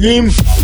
game.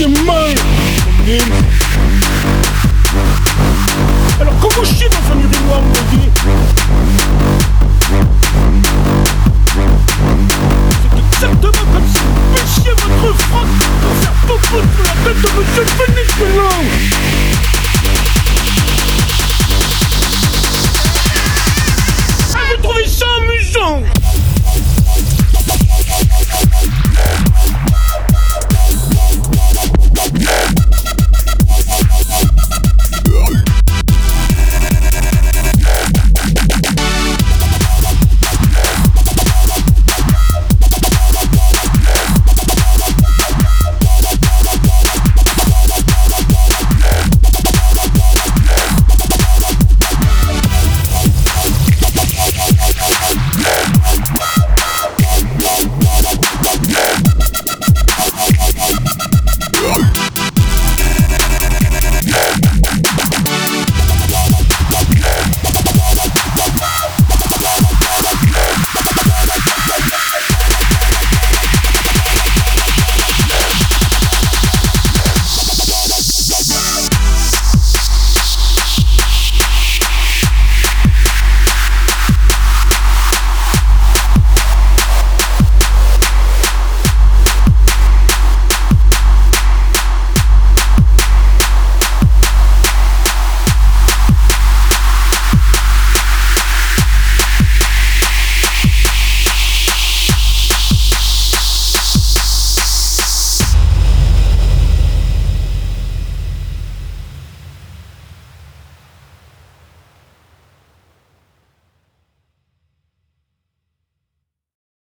your mind.